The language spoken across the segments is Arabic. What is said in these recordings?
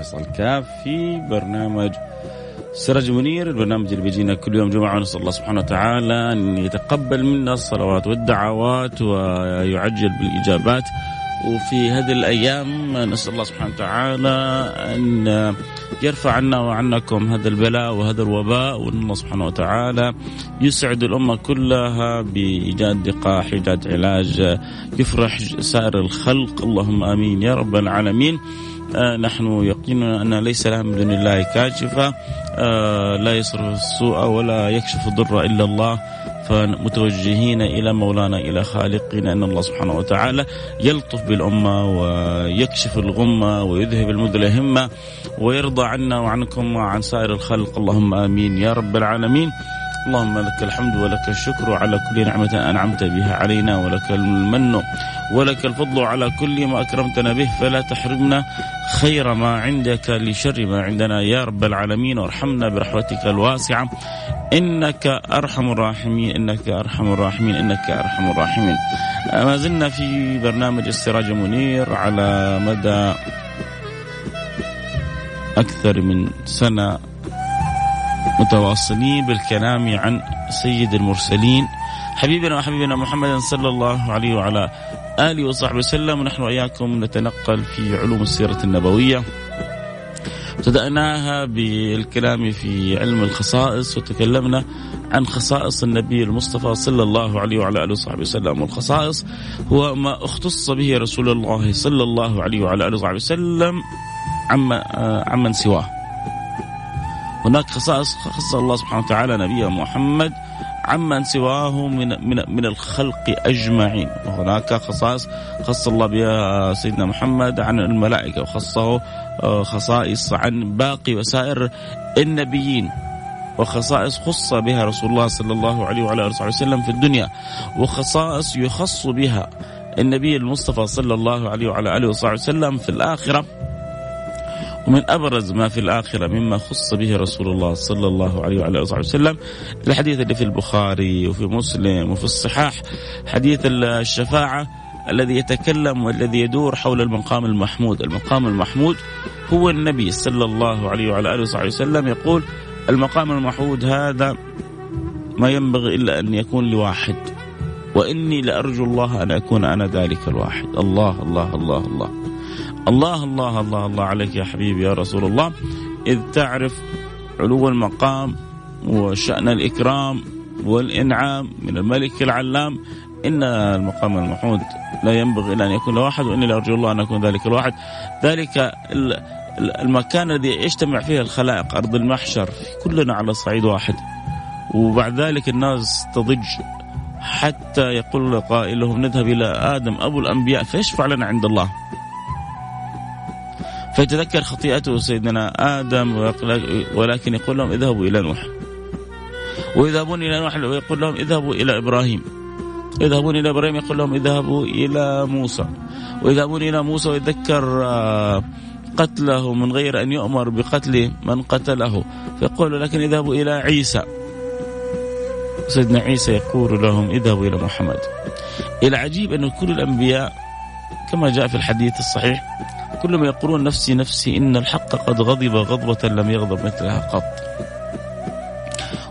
فيصل كاف في برنامج سراج منير البرنامج اللي بيجينا كل يوم جمعة نسأل الله سبحانه وتعالى أن يتقبل منا الصلوات والدعوات ويعجل بالإجابات. وفي هذه الأيام نسأل الله سبحانه وتعالى أن يرفع عنا وعنكم هذا البلاء وهذا الوباء وأن الله سبحانه وتعالى يسعد الأمة كلها بإيجاد لقاح إيجاد علاج يفرح سائر الخلق. اللهم آمين يا رب العالمين. نحن يقيننا أن ليس لها من دون الله كاشفة آه لا يصرف السوء ولا يكشف الضر إلا الله. فمتوجهين إلى مولانا إلى خالقنا إن الله سبحانه وتعالى يلطف بالأمة ويكشف الغمة ويذهب المدلهمه ويرضى عنا وعنكم وعن سائر الخلق. اللهم آمين يا رب العالمين. اللهم لك الحمد ولك الشكر على كل نعمة أنعمت بها علينا ولك المن ولك الفضل على كل ما أكرمتنا به. فلا تحرمنا خير ما عندك لشر ما عندنا يا رب العالمين. وارحمنا برحمتك الواسعة. إنك أرحم الراحمين. إنك أرحم الراحمين. إنك أرحم الراحمين. ما زلنا في برنامج السراج منير على مدى أكثر من سنة. متواصلين بالكلام عن سيد المرسلين. حبيبنا وحبيبنا محمد صلى الله عليه وعلى آله وصحبه وسلم. ونحن وإياكم نتنقل في علوم السيرة النبوية. ابتدأناها بالكلام في علم الخصائص وتكلمنا عن خصائص النبي المصطفى صلى الله عليه وعلى آله وصحبه وسلم، والخصائص هو ما اختص به رسول الله صلى الله عليه وعلى آله وصحبه وسلم عما عمن سواه. هناك خصائص خص الله سبحانه وتعالى نبيه محمد عمن سواه من من من الخلق أجمعين. وهناك خصائص خص الله بها سيدنا محمد عن الملائكة وخصه آه، خصائص عن باقي وسائر النبيين وخصائص خص بها رسول الله صلى الله عليه وعلى آله وسلم في الدنيا وخصائص يخص بها النبي المصطفى صلى الله عليه وعلى آله وصحبه وسلم في الآخرة. ومن أبرز ما في الآخرة مما خص به رسول الله صلى الله عليه وعلى آله وسلم الحديث اللي في البخاري وفي مسلم وفي الصحاح حديث الشفاعة الذي يتكلم والذي يدور حول المقام المحمود، المقام المحمود هو النبي صلى الله عليه وعلى آله وصحبه وسلم يقول المقام المحمود هذا ما ينبغي إلا أن يكون لواحد وإني لأرجو الله أن أكون أنا ذلك الواحد، الله الله الله الله. الله الله الله الله عليك يا حبيبي يا رسول الله. إذ تعرف علو المقام وشأن الإكرام والإنعام من الملك العلام إن المقام المحمود لا ينبغي إلا أن يكون لواحد وإني لأرجو الله أن أكون ذلك الواحد ذلك المكان الذي يجتمع فيه الخلائق أرض المحشر كلنا على صعيد واحد. وبعد ذلك الناس تضج حتى يقول قائلهم نذهب إلى آدم أبو الأنبياء فيشفع لنا عند الله. فيتذكر خطيئته سيدنا آدم ولكن يقول لهم اذهبوا إلى نوح. ويذهبون إلى نوح ويقول لهم اذهبوا إلى إبراهيم. يذهبون إلى إبراهيم يقول لهم اذهبوا إلى موسى. ويذهبون إلى موسى ويذكر آه، قتله من غير أن يؤمر بقتل من قتله. فيقول لكن اذهبوا إلى عيسى. سيدنا عيسى يقول لهم اذهبوا إلى محمد. العجيب أن كل الأنبياء كما جاء في الحديث الصحيح كلهم يقولون نفسي نفسي إن الحق قد غضب غضبة لم يغضب مثلها قط.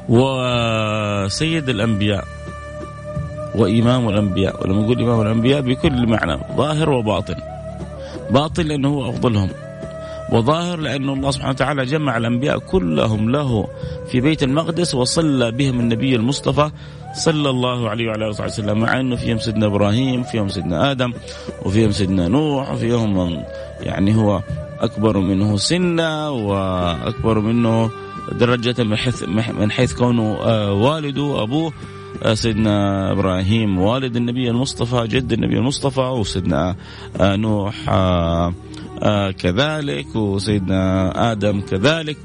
وسيد الأنبياء وإمام الأنبياء ولما نقول إمام الأنبياء بكل معنى ظاهر وباطن. باطن لأنه هو أفضلهم. وظاهر لأن الله سبحانه وتعالى جمع الأنبياء كلهم له في بيت المقدس وصلى بهم النبي المصطفى صلى الله عليه وعلى آله وسلم. مع إنه فيهم سيدنا إبراهيم فيهم سيدنا آدم وفيهم سيدنا نوح وفيهم من يعني هو أكبر منه سنا وأكبر منه درجة من حيث من حيث كونه آه، والده وابوه آه، سيدنا إبراهيم والد النبي المصطفى جد النبي المصطفى وسيدنا آه، كذلك وسيدنا آدم كذلك.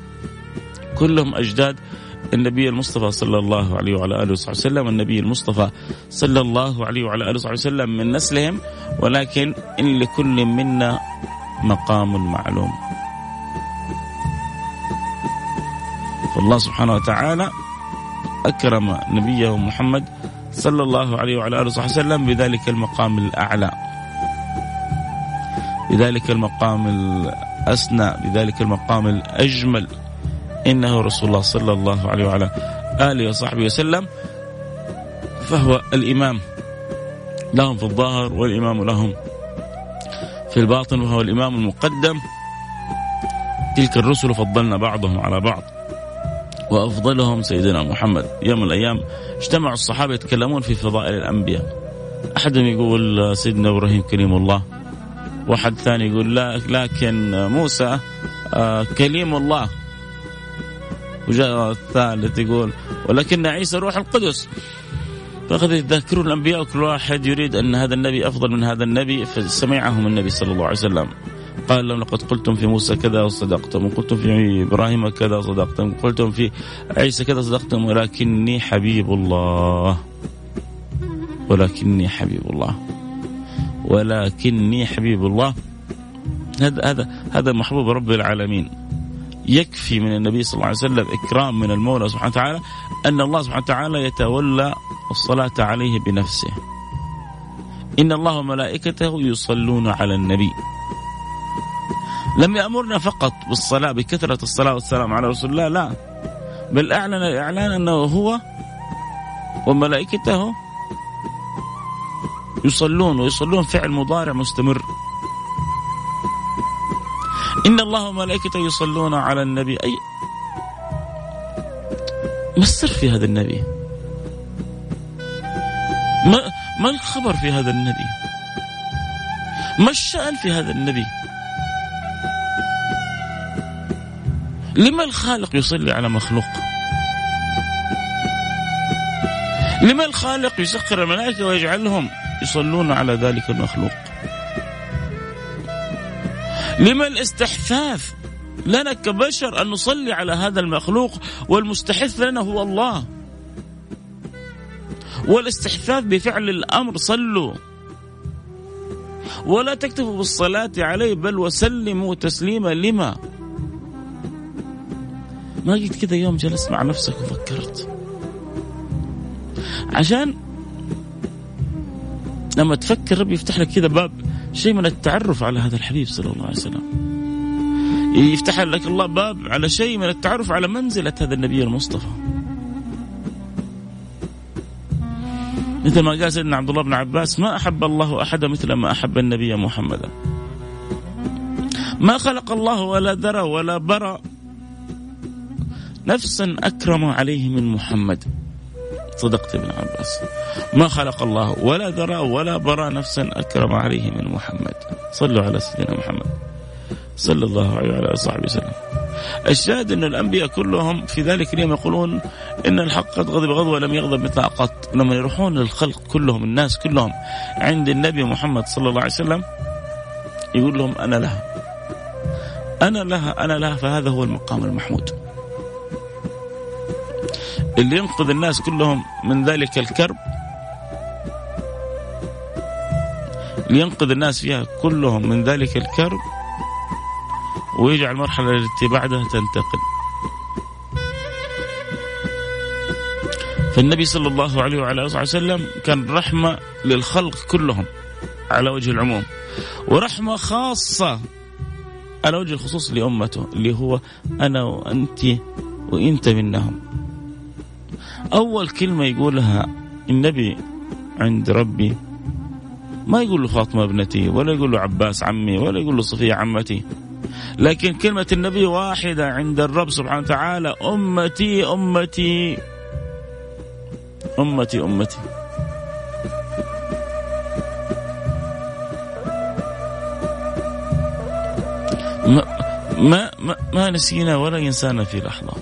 كلهم أجداد النبي المصطفى صلى الله عليه وعلى آله وصحبه وسلم. النبي المصطفى صلى الله عليه وعلى آله وصحبه وسلم من نسلهم ولكن إن لكل منا مقام معلوم. فالله سبحانه وتعالى أكرم نبيه محمد صلى الله عليه وعلى آله وصحبه وسلم بذلك المقام الأعلى. بذلك المقام الأسنى بذلك المقام الأجمل. إنه رسول الله صلى الله عليه وعلى آله وصحبه وسلم فهو الإمام. لهم في الظاهر والإمام لهم في الباطن وهو الإمام المقدم. تلك الرسل فضلنا بعضهم على بعض وأفضلهم سيدنا محمد. يوم من الأيام اجتمعوا الصحابة يتكلمون في فضائل الأنبياء. احدهم يقول سيدنا إبراهيم كريم الله واحد ثاني يقول لا لكن موسى آه، كليم الله. وجاء الثالث يقول ولكن عيسى روح القدس. فأخذ يذكرون الأنبياء وكل واحد يريد أن هذا النبي أفضل من هذا النبي فسمعهم النبي صلى الله عليه وسلم. قال لهم لقد قلتم في موسى كذا وصدقتم وقلتم في إبراهيم كذا وصدقتم وقلتم في عيسى كذا وصدقتم ولكني حبيب الله. ولكني حبيب الله. ولكني حبيب الله هذا هذا هذا محبوب رب العالمين يكفي من النبي صلى الله عليه وسلم إكرام من المولى سبحانه وتعالى أن الله سبحانه وتعالى يتولى الصلاة عليه بنفسه. إن الله وملائكته يصلون على النبي. لم يأمرنا فقط بالصلاة بكثرة الصلاة والسلام على رسول الله لا بل اعلن الاعلان أنه هو وملائكته يصلون ويصلون فعل مضارع مستمر. إن الله وملائكته يصلون على النبي. أي ما السر في هذا النبي؟ ما, ما الخبر في هذا النبي؟ ما الشأن في هذا النبي؟ لما الخالق يصلي على مخلوق؟ لما الخالق يسخر الملائكة ويجعلهم يصلون على ذلك المخلوق. لما الاستحثاث لنا كبشر أن نصلي على هذا المخلوق والمستحث لنا هو الله. والاستحثاث بفعل الأمر صلوا. ولا تكتفوا بالصلاة عليه بل وسلموا تسليما. لما؟ ما قلت كذا يوم جلست مع نفسك وفكرت. عشان لما تفكر ربي يفتح لك كذا باب شيء من التعرف على هذا الحبيب صلى الله عليه وسلم. يفتح لك الله باب على شيء من التعرف على منزلة هذا النبي المصطفى. مثل ما قال سيدنا عبد الله بن عباس ما أحب الله أحدا مثل ما أحب النبي محمدا ما خلق الله ولا ذرى ولا برى نفسا أكرم عليه من محمد. صدقت ابن عباس. ما خلق الله ولا ذرى ولا برى نفسا أكرم عليه من محمد. صلوا على سيدنا محمد. صلى الله عليه وعلى صحبه وسلم. الشاهد أن الأنبياء كلهم في ذلك اليوم يقولون إن الحق قد غضب غضب ولم يغضب مثلها قط. لما يروحون للخلق كلهم الناس كلهم عند النبي محمد صلى الله عليه وسلم يقول لهم أنا لها. أنا لها أنا لها فهذا هو المقام المحمود. اللي ينقذ الناس كلهم من ذلك الكرب لينقذ الناس فيها كلهم من ذلك الكرب ويجعل المرحلة التي بعدها تنتقل. فالنبي صلى الله عليه وعلى آله وسلم كان رحمة للخلق كلهم على وجه العموم ورحمة خاصة على وجه الخصوص لأمته اللي هو أنا وأنت وأنت منهم. أول كلمة يقولها النبي عند ربي ما يقول له فاطمة ابنتي ولا يقول له عباس عمي ولا يقول له صفية عمتي. لكن كلمة النبي واحدة عند الرب سبحانه وتعالى أمتي أمتي أمتي أمتي. ما ما ما, ما نسينا ولا ينسانا في لحظة.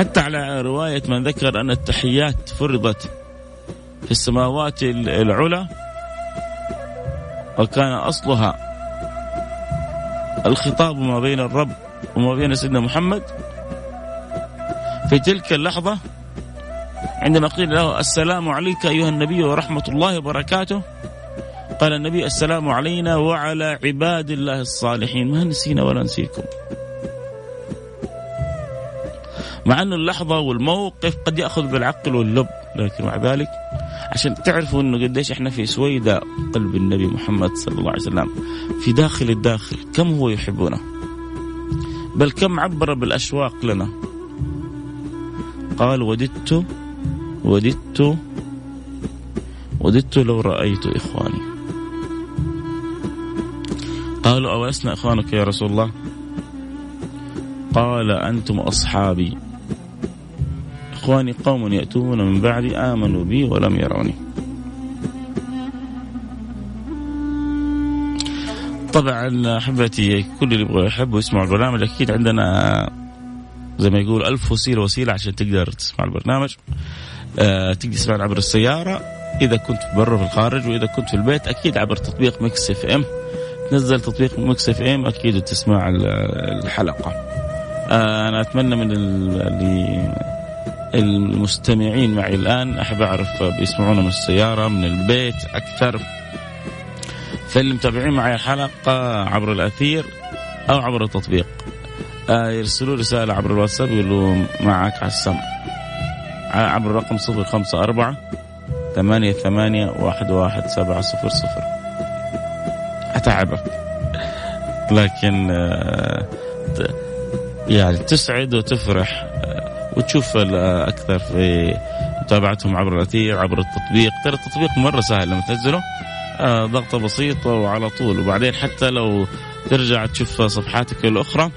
حتى على رواية من ذكر أن التحيات فرضت في السماوات العلى وكان أصلها الخطاب ما بين الرب وما بين سيدنا محمد. في تلك اللحظة عندما قيل له السلام عليك أيها النبي ورحمة الله وبركاته قال النبي السلام علينا وعلى عباد الله الصالحين. ما نسينا ولا نسيكم. مع أن اللحظة والموقف قد يأخذ بالعقل واللب لكن مع ذلك عشان تعرفوا أنه قديش إحنا في سويدة قلب النبي محمد صلى الله عليه وسلم في داخل الداخل كم هو يحبنا؟ بل كم عبر بالأشواق لنا؟ قال وددت وددت وددت لو رأيت إخواني. قالوا أولسنا إخوانك يا رسول الله؟ قال أنتم أصحابي. إخواني قوم يأتون من بعدي آمنوا بي ولم يروني. طبعا أحبتي كل اللي يبغوا يحبوا يسمعوا البرنامج أكيد عندنا زي ما يقول ألف وسيلة وسيلة عشان تقدر تسمع البرنامج. آه تقدر تسمع عبر السيارة. إذا كنت برا في الخارج وإذا كنت في البيت أكيد عبر تطبيق Mix FM. تنزل تطبيق Mix FM أكيد وتسمع الحلقة. آه أنا أتمنى من اللي المستمعين معي الآن. أحب أعرف بيسمعونا من السيارة من البيت أكثر. فاللي متابعين معي الحلقة؟ عبر الأثير أو عبر التطبيق. آه يرسلوا رسالة عبر الواتساب يقولوا معك على السمع. عبر الرقم صفر خمسة أربعة ثمانية ثمانية واحد واحد سبعة صفر صفر. أتعبك. لكن آه يعني تسعد وتفرح. وتشوف أكثر في متابعتهم عبر الأثير عبر التطبيق. ترى التطبيق مرة سهل لما تنزله. آه ضغطة بسيطة وعلى طول. وبعدين حتى لو ترجع تشوف صفحاتك الأخرى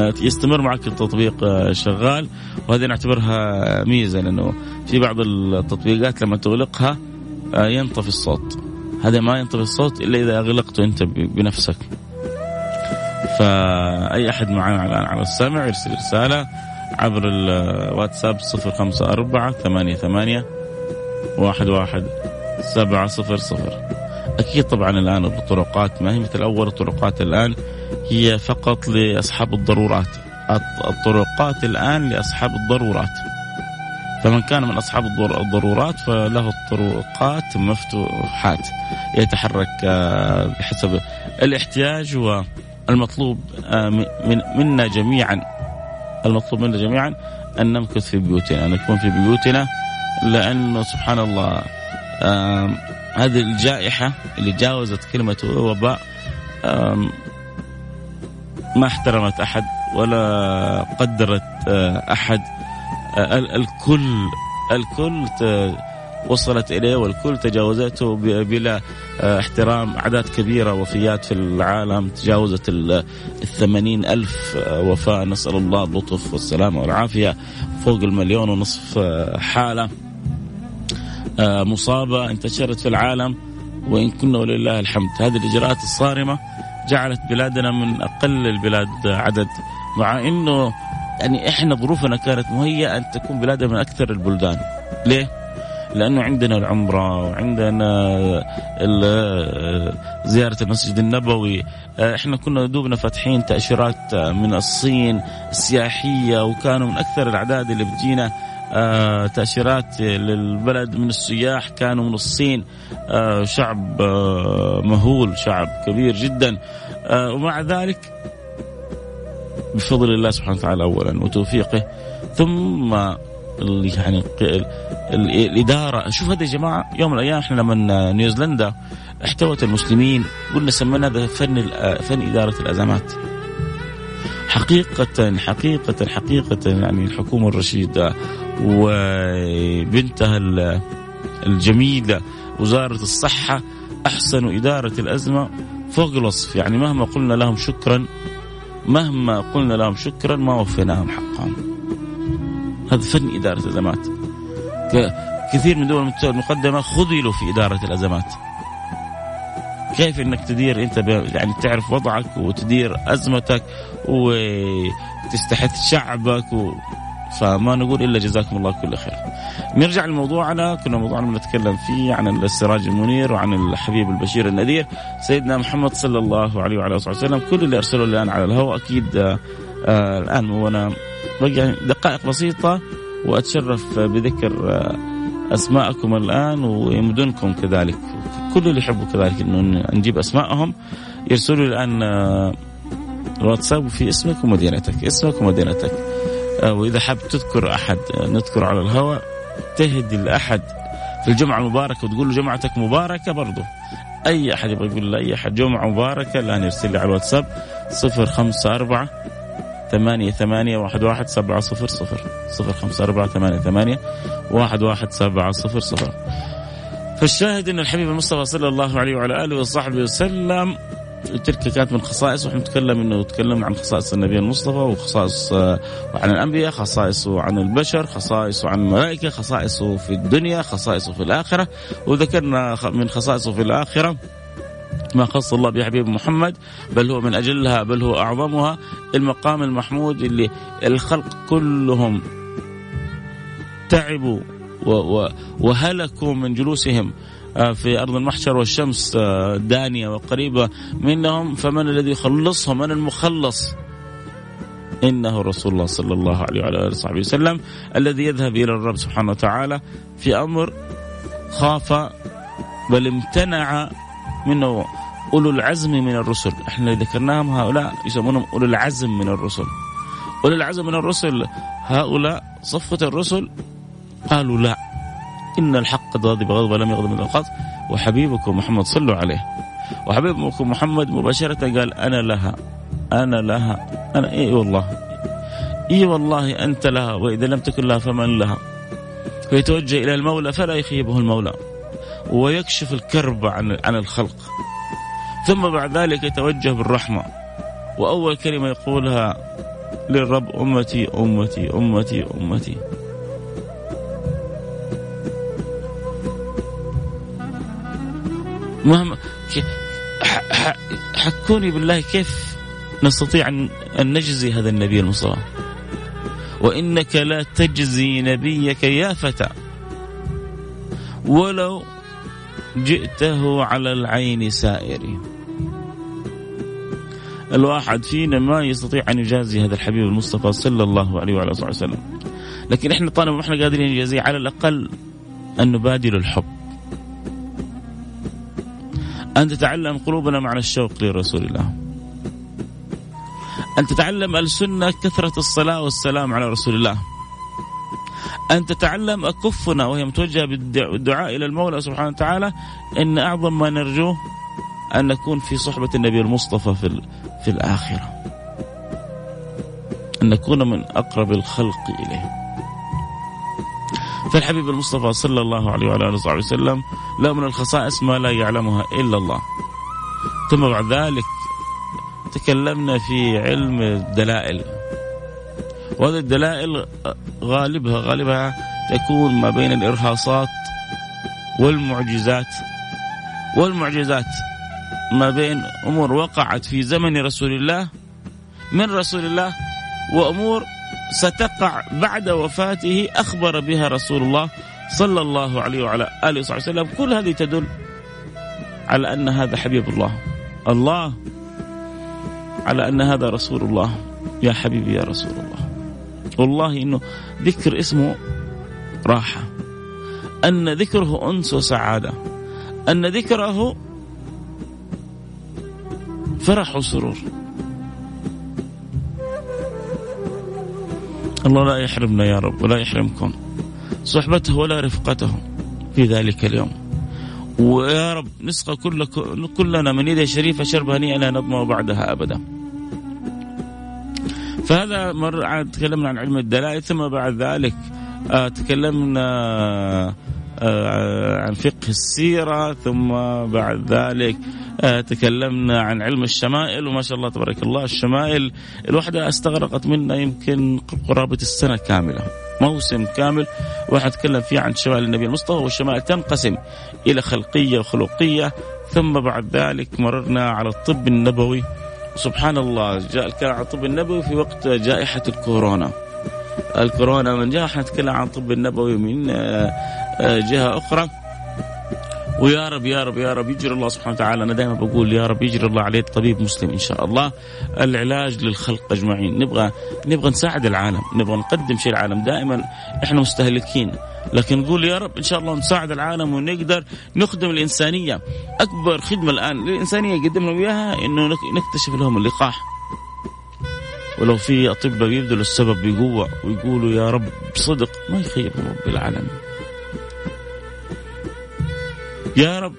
آه يستمر معك التطبيق آه شغال. وهذه نعتبرها ميزة لأنه في بعض التطبيقات لما تغلقها ينطفي الصوت. هذا ما ينطفي الصوت إلا إذا أغلقته أنت بنفسك. فأي أحد معنا الآن على السمع يرسل رسالة. عبر الواتساب صفر خمسة أربعة ثمانية ثمانية واحد واحد سبعة صفر صفر. أكيد طبعا الآن الطرقات ما هي مثل أول الطرقات الآن هي فقط لأصحاب الضرورات. الطرقات الآن لأصحاب الضرورات. فمن كان من أصحاب الضرورات فله الطرقات مفتوحات يتحرك آه، بحسب الاحتياج والمطلوب آه، من منا جميعا. المطلوب منا جميعا أن نمكث في بيوتنا أن نكون في بيوتنا لأنه سبحان الله هذه الجائحة اللي جاوزت كلمة وباء ما احترمت أحد ولا قدرت آه، أحد. آه، الكل الكل وصلت إليه والكل تجاوزته بلا آه، احترام. أعداد كبيرة وفيات في العالم تجاوزت الثمانين ألف آه، وفاة. نسأل الله اللطف والسلامة والعافية فوق المليون ونصف آه، حالة مصابة انتشرت في العالم. وإن كنا ولله الحمد. هذه الإجراءات الصارمة جعلت بلادنا من أقل البلاد عدد. مع أنه يعني إحنا ظروفنا كانت مهيئة أن تكون بلادنا من أكثر البلدان. ليه؟ لأنه عندنا العمرة وعندنا زيارة المسجد النبوي. إحنا كنا دوبنا فاتحين تأشيرات من الصين السياحية وكانوا من أكثر الأعداد اللي بتجينا آه، تأشيرات للبلد من السياح كانوا من الصين. آه، شعب آه، مهول شعب كبير جدا. ومع ذلك بفضل الله سبحانه وتعالى أولا وتوفيقه ثم يعني الإدارة. شوف هذا يا جماعة يوم من الأيام إحنا لما نيوزيلندا احتوت المسلمين قلنا سمينا هذا فن فن إدارة الأزمات. حقيقة حقيقة حقيقة يعني الحكومة الرشيدة وبنتها الجميلة وزارة الصحة أحسنوا إدارة الأزمة فوق الوصف. يعني مهما قلنا لهم شكرا مهما قلنا لهم شكرا ما وفيناهم حقهم. هذا فن إدارة الأزمات. كثير من دول المقدمة خذلوا في إدارة الأزمات. كيف إنك تدير أنت يعني تعرف وضعك وتدير أزمتك وتستحث شعبك و... فما نقول إلا جزاكم الله كل خير. نرجع لموضوعنا. كنا موضوعنا بنتكلم فيه عن السراج المنير وعن الحبيب البشير النذير سيدنا محمد صلى الله عليه وعلى آله وسلم. كل اللي ارسلوا الآن على الهواء أكيد آه, الآن وأنا بقي دقائق بسيطة وأتشرف بذكر آه أسماءكم الآن ومدنكم كذلك كل اللي يحبوا كذلك إنه نجيب اسمائهم يرسلوا الآن آه، الواتساب في اسمك ومدينتك اسمك ومدينتك. وإذا حاب تذكر أحد نذكر على الهواء تهدي لاحد في الجمعة المباركة وتقول له جمعتك مباركة برضه أي أحد يبغى يقول لاي أحد جمعة مباركة الآن يرسل لي على الواتساب 054 ثمانية ثمانية واحد واحد سبعة صفر صفر صفر خمسة أربعة ثمانية ثمانية واحد واحد سبعة صفر صفر. فالشاهد أن الحبيب المصطفى صلى الله عليه وعلى آله وصحبه وسلم تلك كانت من خصائص ونحن نتكلم انه نتكلم عن خصائص النبي المصطفى وخصائص عن الانبياء خصائصه عن البشر خصائصه عن الملائكة خصائصه في الدنيا خصائصه في الآخرة. وذكرنا من خصائصه في الآخرة ما خص الله بحبيب محمد بل هو من أجلها بل هو أعظمها المقام المحمود اللي الخلق كلهم تعبوا وهلكوا من جلوسهم آه، في أرض المحشر والشمس آه، دانية وقريبة منهم فمن الذي يخلصهم؟ من المخلص؟ إنه رسول الله صلى الله عليه وعلى آله وصحبه وسلم الذي يذهب إلى الرب سبحانه وتعالى في أمر خاف بل امتنع منه أولو العزم من الرسل. إحنا ذكرناهم هؤلاء يسمونهم أولو العزم من الرسل. أولو العزم من الرسل هؤلاء صفة الرسل قالوا لا. إن الحق قد غضب غضب لم يغضب من القط وحبيبكم محمد صلوا عليه. وحبيبكم محمد مباشرة قال أنا لها. أنا لها. أنا إيه والله. إيه والله أنت لها. وإذا لم تكن لها فمن لها؟ فيتوجه إلى المولى فلا يخيبه المولى. ويكشف الكرب عن عن الخلق. ثم بعد ذلك يتوجه بالرحمة. وأول كلمة يقولها للرب أمتي أمتي أمتي أمتي. مهما حكوني بالله كيف نستطيع أن نجزي هذا النبي المصطفى؟ وإنك لا تجزي نبيك يا فتى. ولو جئته على العين سائري الواحد فينا ما يستطيع أن يجازي هذا الحبيب المصطفى صلى الله عليه وعلى آله وسلم. لكن إحنا طالما ما إحنا قادرين نجازيه على الأقل أن نبادر الحب. أن تتعلم قلوبنا معنى الشوق لرسول الله. أن تتعلم ألسنة كثرة الصلاة والسلام على رسول الله. أن تتعلم أكفنا وهي متوجهة بالدعاء إلى المولى سبحانه وتعالى إن أعظم ما نرجوه أن نكون في صحبة النبي المصطفى في, في الآخرة. أن نكون من أقرب الخلق إليه. فالحبيب المصطفى صلى الله عليه وعلى آله وصحبه وسلم له من الخصائص ما لا يعلمها إلا الله. ثم بعد ذلك تكلمنا في علم الدلائل. وهذه الدلائل غالبها غالبها تكون ما بين الإرهاصات والمعجزات. والمعجزات ما بين أمور وقعت في زمن رسول الله من رسول الله وأمور ستقع بعد وفاته أخبر بها رسول الله صلى الله عليه وعلى آله وصحبه وسلم. كل هذه تدل على أن هذا حبيب الله. الله على أن هذا رسول الله. يا حبيبي يا رسول الله. والله إنه ذكر اسمه راحة. أن ذكره أنس وسعادة. أن ذكره فرح وسرور. الله لا يحرمنا يا رب ولا يحرمكم. صحبته ولا رفقته في ذلك اليوم. ويا رب نسقى كل كلنا من يده شريفة شرب هنيئا لا نظمأ بعدها أبدا. فهذا مرة تكلمنا عن علم الدلائل ثم بعد ذلك آه تكلمنا آه، عن فقه السيرة ثم بعد ذلك آه، تكلمنا عن علم الشمائل وما شاء الله تبارك الله الشمائل الواحدة استغرقت منا يمكن قرابة السنة كاملة موسم كامل واحد تكلم فيه عن شمائل النبي المصطفى والشمائل تنقسم إلى خلقية وخلقية ثم بعد ذلك مررنا على الطب النبوي سبحان الله جاء الكلام عن الطب النبوي في وقت جائحة الكورونا. الكورونا من إحنا نتكلم عن الطب النبوي من آه، آه، جهة أخرى. ويا رب يا رب يا رب. يجري الله سبحانه وتعالى. أنا دائما بقول يا رب يجري الله عليه طبيب مسلم إن شاء الله. العلاج للخلق أجمعين. نبغى نبغى نساعد العالم. نبغى نقدم شيء العالم دائما إحنا مستهلكين. لكن نقول يا رب إن شاء الله نساعد العالم ونقدر نخدم الإنسانية. أكبر خدمة الآن للإنسانية لهم إياها إنه نكتشف لهم اللقاح. ولو في أطباء بيبذلوا السبب بقوة ويقولوا يا رب بصدق ما يخيبهم رب العالمين. يا رب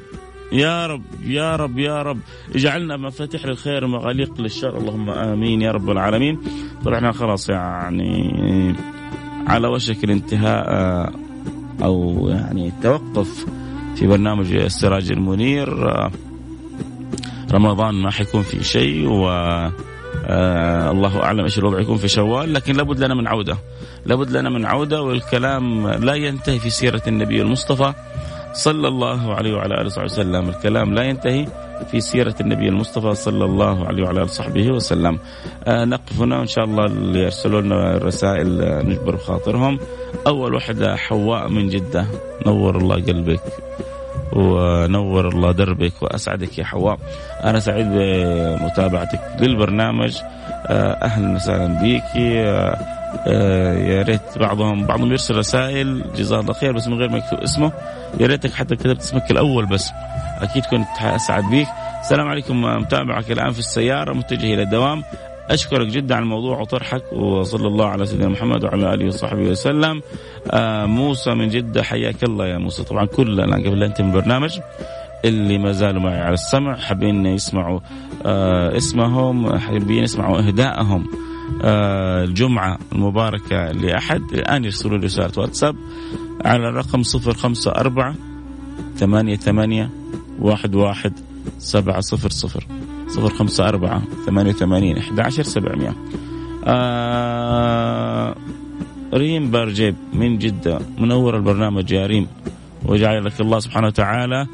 يا رب يا رب يا رب. اجعلنا مفاتيح للخير ومغاليق للشر. اللهم آمين يا رب العالمين. طبعا إحنا خلاص يعني على وشك الانتهاء أو يعني التوقف في برنامج السراج المنير. رمضان ما حيكون في شيء و آه الله أعلم إيش الوضع يكون في شوال لكن لابد لنا من عودة. لابد لنا من عودة والكلام لا ينتهي في سيرة النبي المصطفى. صلى الله عليه وعلى آله وصحبه وسلم. الكلام لا ينتهي في سيرة النبي المصطفى صلى الله عليه وعلى آله وصحبه وسلم. آه نقف هنا وإن شاء الله اللي يرسلوا لنا الرسائل آه نجبر خاطرهم أول واحدة حواء من جدة. نور الله قلبك ونور الله دربك وأسعدك يا حواء. أنا سعيد بمتابعتك للبرنامج. آه أهلا وسهلا بك آه يا ريت بعضهم بعضهم يرسل رسائل جزاه الله خير بس من غير ما يكتب اسمه. يا ريتك حتى كتبت اسمك الأول بس. أكيد كنت اسعد بيك. السلام عليكم متابعك الآن في السيارة متجه إلى الدوام. أشكرك جدا على الموضوع وطرحك وصلى الله على سيدنا محمد وعلى آله وصحبه وسلم. آه موسى من جدة حياك الله يا موسى. طبعا كل أنا قبل انت من البرنامج اللي ما زالوا معي على السمع حابين يسمعوا آه اسمهم حابين يسمعوا اهدائهم آه الجمعة المباركة لأحد. الآن يرسلوا لي رسالة واتساب على الرقم صفر خمسة أربعة ثمانية ثمانية واحد واحد سبعة صفر صفر. صفر خمسة أربعة ثمانية وثمانين أحد عشر سبعمية. آه ريم بارجيب من جدة منور البرنامج يا ريم. وجعل لك الله سبحانه وتعالى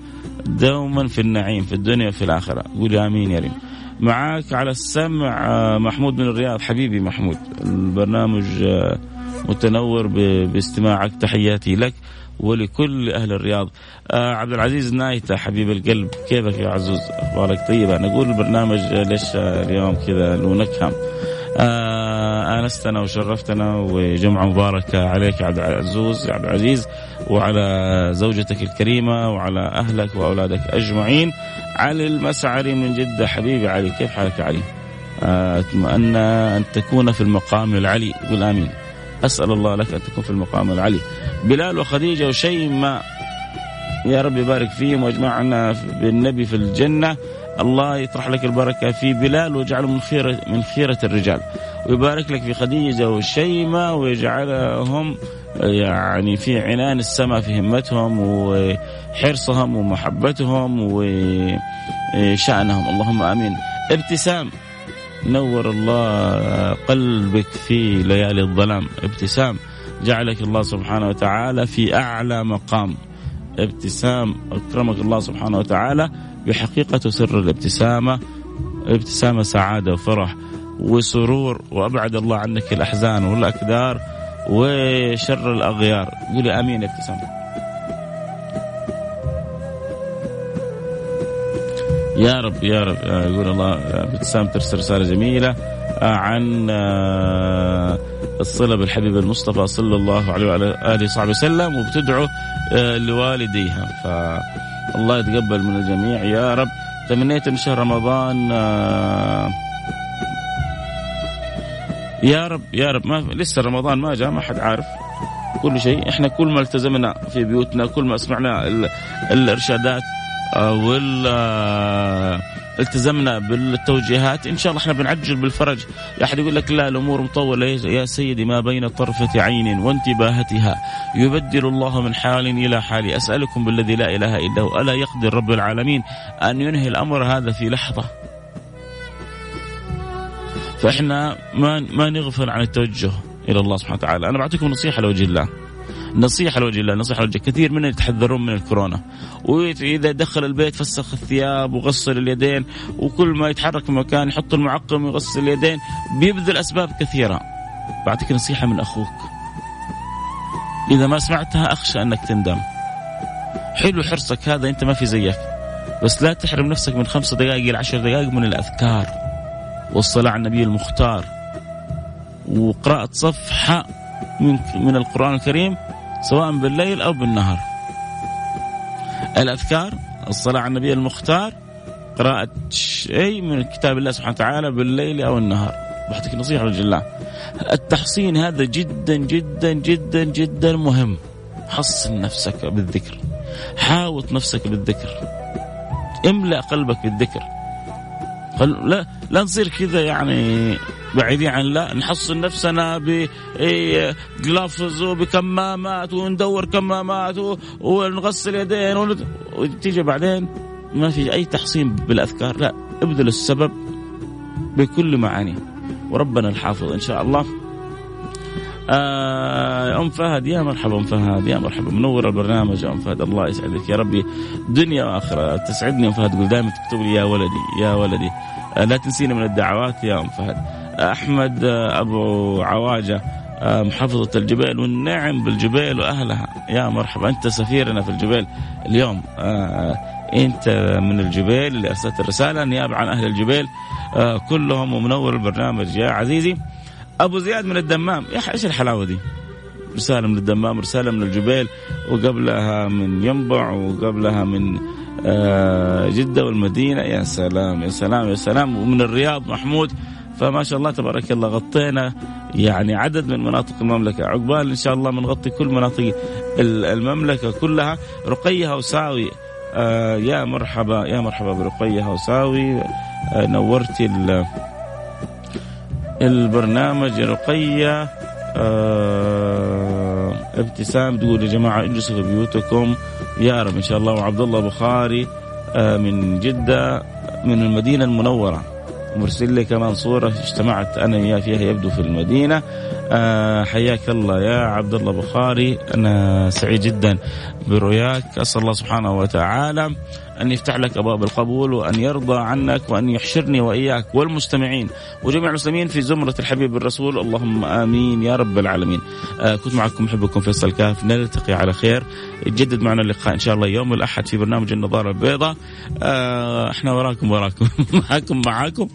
دوما في النعيم في الدنيا وفي الآخرة. قول آمين يا ريم. معاك على السمع محمود من الرياض. حبيبي محمود البرنامج متنور باستماعك. تحياتي لك ولكل أهل الرياض. آه عبد العزيز نايته حبيب القلب كيفك يا عزوز؟ أخبارك طيبة؟ نقول البرنامج ليش اليوم كذا له نكهه آه آنستنا وشرفتنا وجمعة مباركة عليك يا عبد العزوز يا عبد العزيز وعلى زوجتك الكريمة وعلى أهلك وأولادك أجمعين. علي المسعري من جدة. حبيبي علي كيف حالك علي؟ أتمنى أن تكون في المقام العلي. قل آمين. أسأل الله لك أن تكون في المقام العلي. بلال وخديجة وشيماء يا رب يبارك فيهم واجمعنا بالنبي في الجنة. الله يطرح لك البركة في بلال ويجعله من خيره من خيرة الرجال. ويبارك لك في خديجة وشيماء ويجعلهم يعني في عنان السماء في همتهم وحرصهم ومحبتهم وشأنهم. اللهم آمين. ابتسام. نور الله قلبك في ليالي الظلام. ابتسام. جعلك الله سبحانه وتعالى في أعلى مقام. ابتسام. أكرمك الله سبحانه وتعالى بحقيقة سر الابتسامة. ابتسامة سعادة وفرح وسرور. وأبعد الله عنك الأحزان والأكدار. وشر الأغيار. قولي آمين يا ابتسام يا رب يا رب. آه، يقول الله آه، ابتسام ترسل رسالة جميلة آه، عن الصلة بالحبيب المصطفى صلى الله عليه وعلى آله وصحبه وسلم وبتدعو لوالديها. فالله يتقبل من الجميع. يا رب تمنيت ان شهر رمضان يا رب يا رب ما لسه رمضان ما جاء ما حد عارف كل شيء. إحنا كل ما التزمنا في بيوتنا كل ما سمعنا الإرشادات وال التزمنا بالتوجيهات إن شاء الله إحنا بنعجل بالفرج. أحد يقول لك لا الأمور مطولة. يا سيدي ما بين طرفة عين وانتباهتها. يبدل الله من حال إلى حال. أسألكم بالذي لا إله إلا هو. ألا يقدر رب العالمين أن ينهي الأمر هذا في لحظة؟ فإحنا ما ما نغفل عن التوجه إلى الله سبحانه وتعالى. أنا بعطيكم نصيحة لوجه الله. نصيحة لوجه الله نصيحة لوجه كثير منا يتحذرون من الكورونا. واذا دخل البيت فسخ الثياب وغسل اليدين وكل ما يتحرك من مكان يحط المعقم ويغسل اليدين. بيبذل أسباب كثيرة. بعطيك نصيحة من أخوك. إذا ما سمعتها أخشى أنك تندم. حلو حرصك هذا أنت ما في زيك. بس لا تحرم نفسك من خمسة دقائق إلى عشر دقائق من الأذكار. والصلاة على النبي المختار. وقراءة صفحة من من القرآن الكريم سواء بالليل أو بالنهار. الأذكار الصلاة على النبي المختار قراءة شيء من كتاب الله سبحانه وتعالى بالليل أو النهار. بعطيك نصيحة رجل الله. التحصين هذا جدا جدا جدا جدا مهم. حصن نفسك بالذكر. حاوط نفسك بالذكر. املأ قلبك بالذكر. لا لا نصير كذا يعني بعيدين عن لا نحصن نفسنا بجلافز وبكمامات وندور كمامات ونغسل يدين وتيجي بعدين ما في أي تحصين بالأذكار لا ابذل السبب بكل معانيه وربنا الحافظ إن شاء الله. آه أم فهد يا مرحبا أم فهد يا مرحبا. منور البرنامج يا أم فهد. الله يسعدك يا ربي. دنيا وآخرة. تسعدني أم فهد تقول دائما تكتب لي يا ولدي يا ولدي. آه لا تنسيني من الدعوات يا أم فهد. أحمد أبو عواجة آه، محافظة الجبال والنعم بالجبال وأهلها. يا مرحبا. أنت سفيرنا في الجبال اليوم. آه، أنت من الجبال اللي أرسلت الرسالة نيابة عن أهل الجبال. آه، كلهم ومنور البرنامج يا عزيزي. أبو زياد من الدمام. يا إيش الحلاوة دي؟ رسالة من الدمام رسالة من الجبال وقبلها من ينبع وقبلها من جدة والمدينة. يا سلام يا سلام يا سلام. ومن الرياض محمود. فما شاء الله تبارك الله غطينا يعني عدد من مناطق المملكة. عقبال إن شاء الله بنغطي كل مناطق المملكة كلها. رقية هوساوي آه يا مرحبا يا مرحبا برقية هوساوي. آه نورتي البرنامج رقية آه ابتسام تقول يا جماعة اجلسوا في بيوتكم. يا رب إن شاء الله. وعبد الله بخاري آه من جدة من المدينة المنورة. مرسل لي كمان صورة اجتمعت أنا وياه فيها يبدو في المدينة. آه حياك الله يا عبد الله بخاري. أنا سعيد جدا برؤياك. أسأل الله سبحانه وتعالى أن يفتح لك أبواب القبول وأن يرضى عنك وأن يحشرني وإياك والمستمعين وجميع المسلمين في زمرة الحبيب الرسول. اللهم آمين يا رب العالمين. آه كنت معكم محبكم فيصل كاف. نلتقي على خير. يتجدد معنا اللقاء إن شاء الله يوم الأحد في برنامج النظارة البيضاء. آه إحنا وراكم وراكم. معاكم معاكم.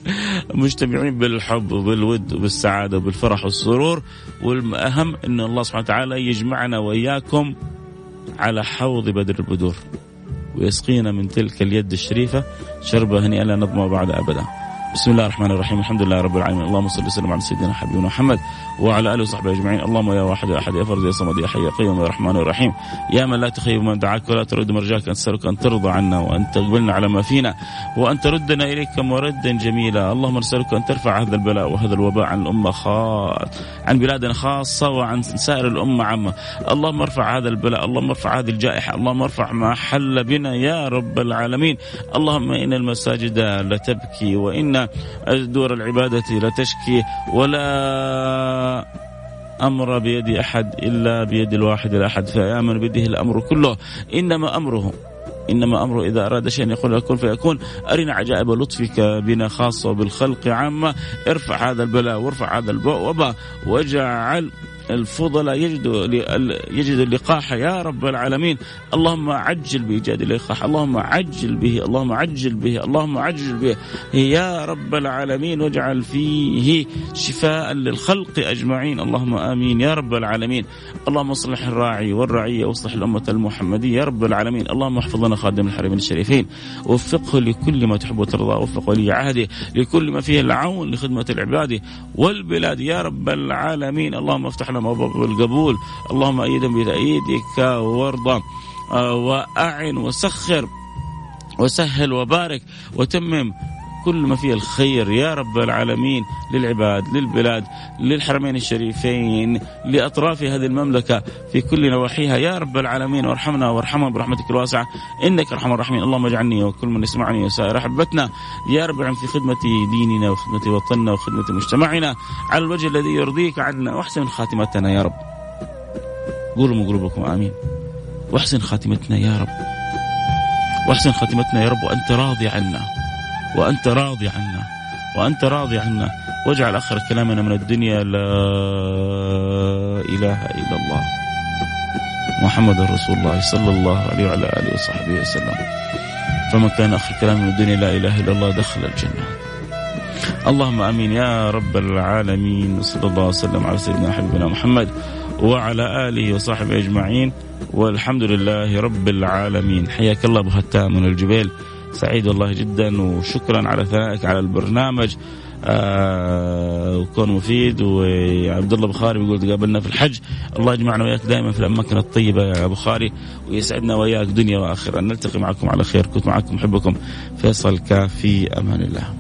مجتمعين بالحب وبالود وبالسعادة وبالفرح والسرور. والأهم أن الله سبحانه وتعالى يجمعنا وإياكم على حوض بدر البدور. ويسقينا من تلك اليد الشريفة شربة هنيئة لا نظمأ بعد أبدا. بسم الله الرحمن الرحيم. الحمد لله رب العالمين. اللهم صل وسلم على سيدنا حبيبنا محمد وعلى آله وصحبه أجمعين. اللهم يا واحد يا أحد يا فرد يا صمد يا حي يا قيوم يا رحمن الرحيم. يا من لا تخيب من دعاك ولا ترد مرجاك نسألك أن ترضى عنا وأن تقبلنا على ما فينا وأن تردنا إليك مردا جميلا. اللهم نسألك أن ترفع هذا البلاء وهذا الوباء عن الأمة خاص عن بلادنا خاصة وعن سائر الأمة عامة. اللهم ارفع هذا البلاء اللهم ارفع هذه الجائحة اللهم ارفع ما حل بنا يا رب العالمين. اللهم إن المساجد لتبكي وإن دور العبادة لا تشكي ولا أمر بيد أحد إلا بيد الواحد الأحد فيأمن بيده الأمر كله. إنما أمره إنما أمره إذا أراد شيئا يقول كن فيكون. أرنا عجائب لطفك بنا خاصة وبالخلق عامة. ارفع هذا البلاء وارفع هذا الوباء واجعل الفضلاء يجدوا يجدوا اللقاح يا رب العالمين. اللهم عجل بايجاد اللقاح اللهم عجل به اللهم عجل به اللهم عجل به. يا رب العالمين واجعل فيه شفاء للخلق أجمعين. اللهم آمين يا رب العالمين. اللهم اصلح الراعي والرعية واصلح الأمة المحمدية يا رب العالمين. اللهم احفظ لنا خادم الحرمين الشريفين. وفقه لكل ما تحب وترضى وفق ولي عهده لكل ما فيه العون لخدمة العباد والبلاد يا رب العالمين. اللهم افتح لنا اللهم القبول اللهم أيدا بتأييدك وارضى آه، وأعن وسخر وسهل وبارك وتمم كل ما فيه الخير يا رب العالمين للعباد للبلاد للحرمين الشريفين لأطراف هذه المملكة في كل نواحيها. يا رب العالمين وارحمنا وارحمهم برحمتك الواسعة. إنك أرحم الراحمين. اللهم اجعلني وكل من يسمعني وسائر أحبتنا. يا رب في خدمة ديننا وخدمة وطننا وخدمة مجتمعنا. على الوجه الذي يرضيك عنا. واحسن خاتمتنا يا رب. قولوا من قلوبكم آمين. واحسن خاتمتنا يا رب. واحسن خاتمتنا يا رب. وأنت راضي عنا. وأنت راضي عنا. وأنت راضي عنا. واجعل آخر كلامنا من الدنيا لا إله إلا الله. محمد رسول الله صلى الله عليه وعلى آله وصحبه وسلم. فمن كان آخر كلام من الدنيا لا إله إلا الله دخل الجنة. اللهم آمين يا رب العالمين. وصلى الله وسلم على سيدنا حبيبنا محمد وعلى آله وصحبه أجمعين. والحمد لله رب العالمين. حياك الله أبو من الجبيل. سعيد والله جدا وشكرا على ثنائك على البرنامج. آه وكون مفيد وعبد الله بخاري بيقول تقابلنا في الحج. الله يجمعنا وياك دائما في الأماكن الطيبة يا بخاري ويسعدنا وياك دنيا وآخرة. نلتقي معكم على خير. كنت معكم أحبكم. فيصل كافي أمان الله.